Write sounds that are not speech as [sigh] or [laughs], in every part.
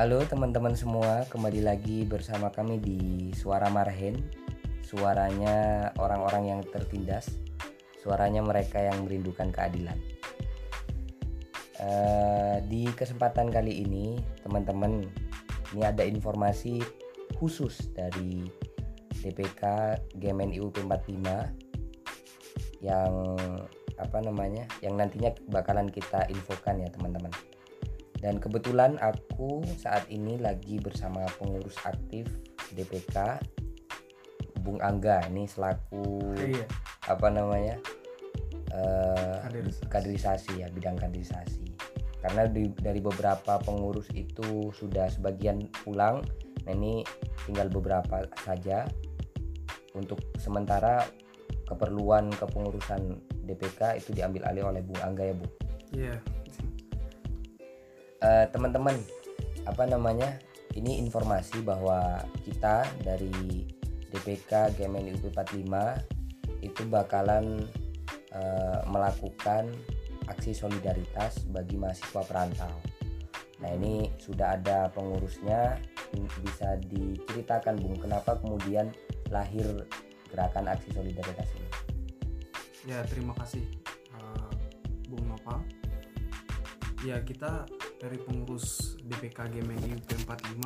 Halo teman-teman semua, kembali lagi bersama kami di Suara Marhen. Suaranya orang-orang yang tertindas, suaranya mereka yang merindukan keadilan. Uh, di kesempatan kali ini, teman-teman, ini ada informasi khusus dari DPK GMNIU P45 yang apa namanya, yang nantinya bakalan kita infokan ya teman-teman dan kebetulan aku saat ini lagi bersama pengurus aktif DPK Bung Angga ini selaku iya. apa namanya uh, kaderisasi. kaderisasi ya bidang kaderisasi karena di, dari beberapa pengurus itu sudah sebagian pulang nah ini tinggal beberapa saja untuk sementara keperluan kepengurusan DPK itu diambil alih oleh Bung Angga ya Bu. Iya. Yeah uh, teman-teman apa namanya ini informasi bahwa kita dari DPK GMN UP 45 itu bakalan uh, melakukan aksi solidaritas bagi mahasiswa perantau. Nah ini sudah ada pengurusnya bisa diceritakan Bung kenapa kemudian lahir gerakan aksi solidaritas ini? Ya terima kasih uh, Bung Nopal. Ya kita dari pengurus DPK GMNI UP45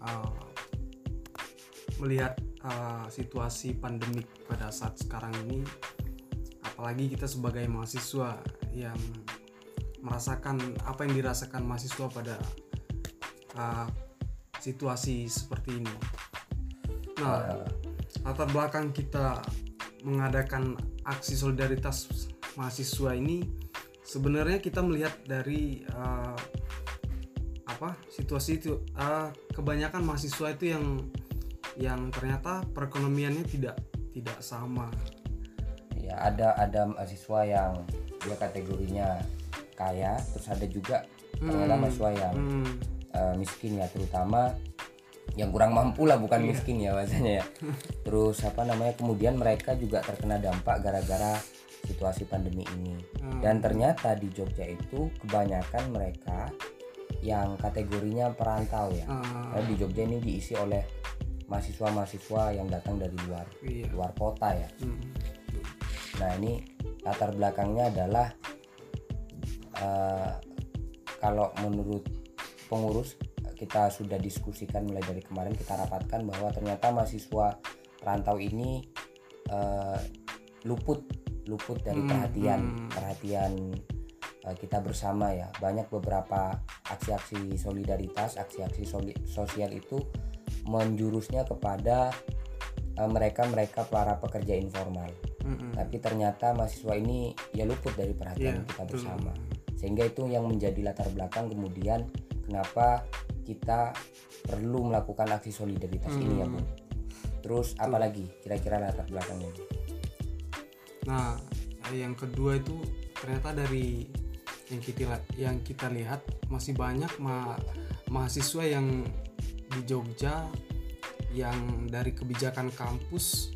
uh, melihat uh, situasi pandemik pada saat sekarang ini apalagi kita sebagai mahasiswa yang merasakan apa yang dirasakan mahasiswa pada uh, situasi seperti ini. Nah, latar belakang kita mengadakan aksi solidaritas mahasiswa ini sebenarnya kita melihat dari uh, apa situasi itu uh, kebanyakan mahasiswa itu yang yang ternyata perekonomiannya tidak tidak sama ya ada ada mahasiswa yang dia kategorinya kaya terus ada juga ternyata hmm, mahasiswa yang hmm. uh, miskin ya terutama yang kurang mampu lah bukan iya. miskin ya bahasanya ya [laughs] terus apa namanya kemudian mereka juga terkena dampak gara-gara situasi pandemi ini hmm. dan ternyata di Jogja itu kebanyakan mereka yang kategorinya perantau ya hmm. di Jogja ini diisi oleh mahasiswa-mahasiswa yang datang dari luar iya. luar kota ya hmm. nah ini latar belakangnya adalah uh, kalau menurut pengurus kita sudah diskusikan mulai dari kemarin kita rapatkan bahwa ternyata mahasiswa perantau ini uh, luput luput dari hmm, perhatian hmm. perhatian uh, kita bersama ya banyak beberapa aksi-aksi solidaritas aksi-aksi soli sosial itu menjurusnya kepada uh, mereka mereka para pekerja informal hmm. tapi ternyata mahasiswa ini ya luput dari perhatian yeah, kita bersama betul. sehingga itu yang menjadi latar belakang kemudian kenapa kita perlu melakukan aksi solidaritas hmm. ini ya bu terus apalagi kira-kira latar belakangnya nah yang kedua itu ternyata dari yang kita yang kita lihat masih banyak ma mahasiswa yang di Jogja yang dari kebijakan kampus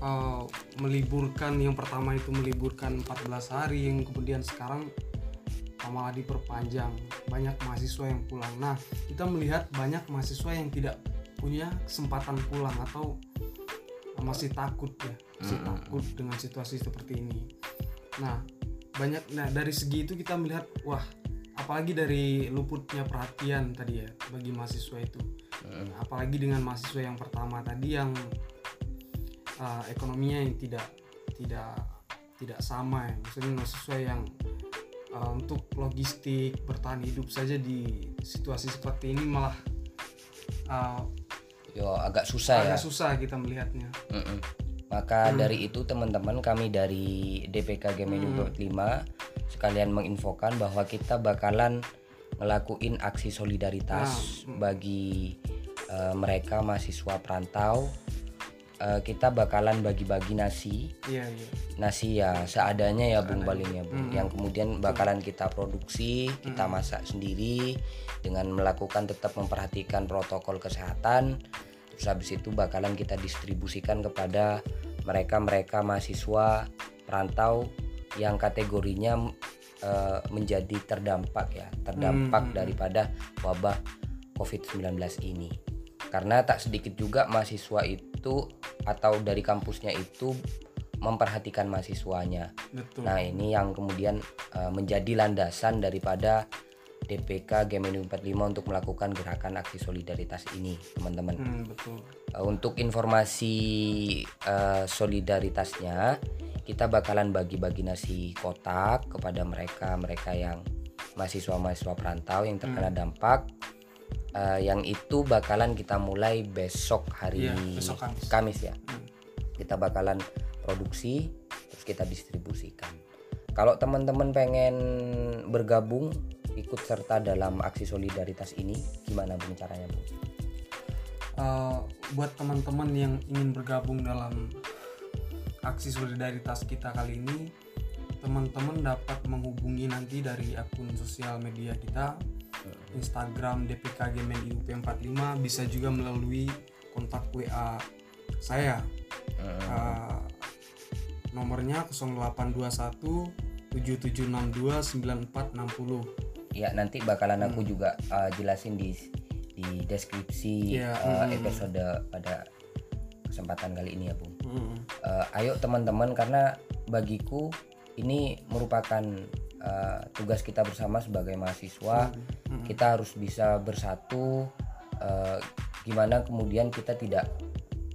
uh, meliburkan yang pertama itu meliburkan 14 hari yang kemudian sekarang malah diperpanjang. Banyak mahasiswa yang pulang. Nah kita melihat banyak mahasiswa yang tidak punya kesempatan pulang atau masih takut ya hmm. takut dengan situasi seperti ini nah banyak nah dari segi itu kita melihat wah apalagi dari luputnya perhatian tadi ya bagi mahasiswa itu hmm. apalagi dengan mahasiswa yang pertama tadi yang uh, ekonominya yang tidak tidak tidak sama ya maksudnya mahasiswa yang uh, untuk logistik bertahan hidup saja di situasi seperti ini malah uh, yo agak susah agak ya susah kita melihatnya mm -mm. Maka hmm. dari itu teman-teman kami dari DPK Gemedu hmm. 5 sekalian menginfokan bahwa kita bakalan ngelakuin aksi solidaritas nah, bagi uh, mereka mahasiswa perantau uh, kita bakalan bagi-bagi nasi iya, iya. nasi ya seadanya ya bung palingnya bung hmm. yang kemudian bakalan kita produksi kita hmm. masak sendiri dengan melakukan tetap memperhatikan protokol kesehatan terus habis itu bakalan kita distribusikan kepada mereka-mereka mahasiswa perantau yang kategorinya eh, menjadi terdampak ya terdampak Hmm, daripada wabah COVID-19 ini. Karena tak sedikit juga mahasiswa itu atau dari kampusnya itu memperhatikan mahasiswanya. Betul. Nah ini yang kemudian uh, menjadi landasan daripada DPK Gemini 45 untuk melakukan gerakan aksi solidaritas ini teman-teman. Hmm, betul Uh, untuk informasi uh, solidaritasnya kita bakalan bagi-bagi nasi kotak kepada mereka mereka yang mahasiswa-mahasiswa perantau yang terkena dampak. Uh, yang itu bakalan kita mulai besok hari Iya, besok Kamis. Kamis ya Hmm. kita bakalan produksi terus kita distribusikan kalau teman-teman pengen bergabung ikut serta dalam aksi solidaritas ini gimana bung caranya bung Eh, buat teman-teman yang ingin bergabung dalam aksi solidaritas kita kali ini teman-teman dapat menghubungi nanti dari akun sosial media kita Instagram DPK Gemen IUP45 bisa juga melalui kontak WA saya. Eh, nomornya 0821 7762 9460 ya nanti bakalan aku juga uh, jelasin di di deskripsi Iya, uh, hmm. episode pada kesempatan kali ini ya bung. Hmm, Eh, ayo teman-teman karena bagiku ini merupakan uh, tugas kita bersama sebagai mahasiswa. Hmm, kita harus bisa bersatu eh, gimana kemudian kita tidak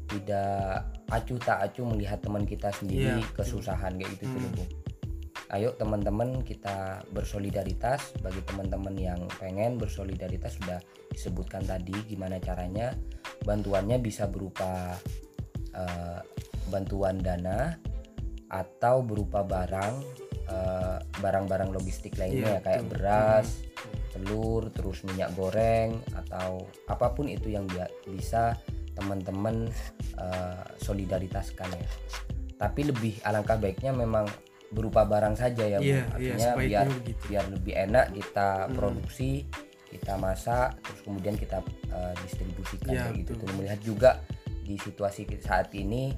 tidak acuh tak acuh melihat teman kita sendiri Iya, kesusahan kayak gitu tuh Hmm. Bung. Ayo teman-teman kita bersolidaritas. Bagi teman-teman yang pengen bersolidaritas sudah disebutkan tadi gimana caranya. Bantuannya bisa berupa eh, bantuan dana atau berupa barang eh, barang-barang logistik lainnya Iya, kayak betul. beras telur terus minyak goreng atau apa pun itu yang dia bisa teman-teman eh, solidaritaskan ya. Tapi lebih alangkah baiknya memang berupa barang saja ya Bu. Iya, iya, artinya sebaiknya biar begitu. biar lebih enak kita Hmm. produksi kita masak terus kemudian kita eh, distribusikan Iya, kayak gitu tuh melihat juga di situasi saat ini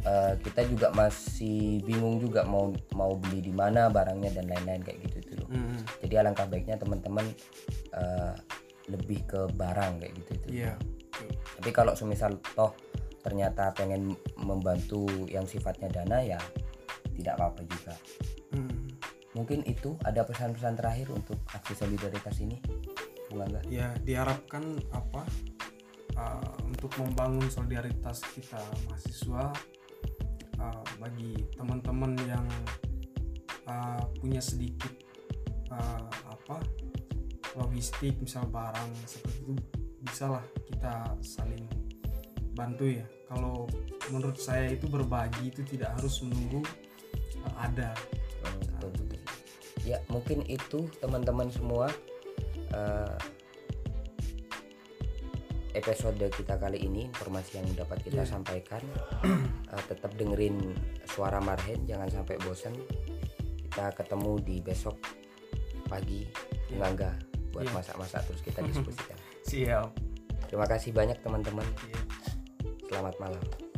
eh, kita juga masih bingung juga mau mau beli di mana barangnya dan lain-lain kayak gitu tuh loh Hmm, jadi alangkah baiknya teman-teman eh, lebih ke barang kayak gitu itu iya tapi kalau semisal toh ternyata pengen membantu yang sifatnya dana ya tidak apa-apa juga. Hmm, mungkin itu ada pesan-pesan terakhir untuk aksi solidaritas ini? Bung ya diharapkan apa? Uh, untuk membangun solidaritas kita mahasiswa uh, bagi teman-teman yang uh, punya sedikit uh, apa logistik misal barang seperti itu bisalah kita saling bantu ya. Kalau menurut saya itu berbagi itu tidak harus menunggu ada Hmm, betul, betul. ya mungkin itu teman-teman semua eh, episode kita kali ini informasi yang dapat kita Iya. sampaikan Eh, tetap dengerin suara Marhen jangan sampai bosan kita ketemu di besok pagi Bung Angga buat Iya. masak-masak terus kita [laughs] diskusikan siap terima kasih banyak teman-teman Iya. selamat malam